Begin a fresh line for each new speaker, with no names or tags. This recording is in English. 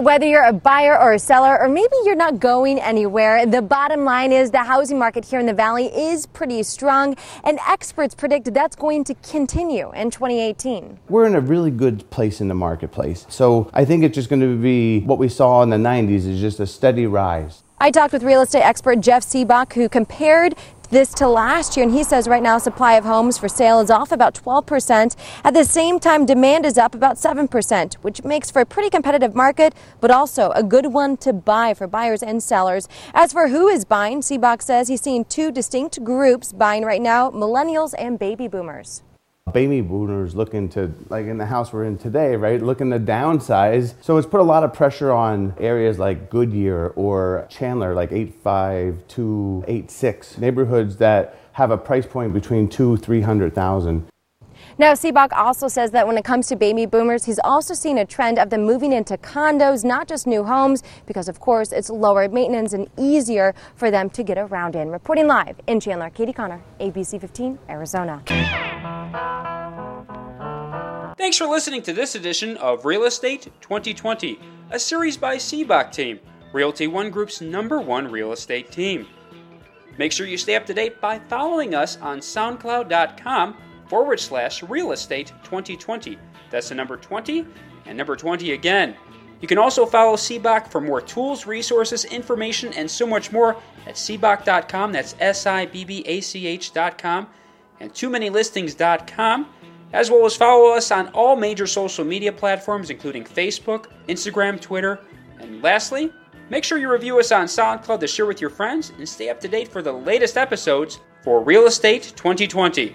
Whether you're a buyer or a seller, or maybe you're not going anywhere, the bottom line is the housing market here in the Valley is pretty strong, and experts predict that's going to continue in 2018.
We're in a really good place in the marketplace. So I think it's just going to be what we saw in the 90s is just a steady rise.
I talked with real estate expert Jeff Sibbach, who compared this to last year. And he says right now supply of homes for sale is off about 12%. At the same time, demand is up about 7%, which makes for a pretty competitive market, but also a good one to buy for buyers and sellers. As for who is buying, Sibbach says he's seeing two distinct groups buying right now, millennials and baby boomers
baby boomers looking to like in the house we're in today right looking to downsize. So it's put a lot of pressure on areas like goodyear or chandler like 85286 neighborhoods that have a price point between two 300000
now, Sibbach also says that when it comes to baby boomers, he's also seen a trend of them moving into condos, not just new homes, because of course it's lower maintenance and easier for them to get around in. Reporting live in Chandler, Katie Conner, ABC 15, Arizona.
Thanks for listening to this edition of Real Estate 2020, a series by Sibbach Team, Realty One Group's number one real estate team. Make sure you stay up to date by following us on SoundCloud.com forward slash real estate 2020. That's the number 20 and number 20 again. You can also follow Sibbach for more tools, resources, information, and so much more at Sibbach.com. That's S I B B A C H.com and too many listings.com, as well as follow us on all major social media platforms, including Facebook, Instagram, Twitter, and lastly, make sure you review us on SoundCloud to share with your friends and stay up to date for the latest episodes for Real Estate 2020.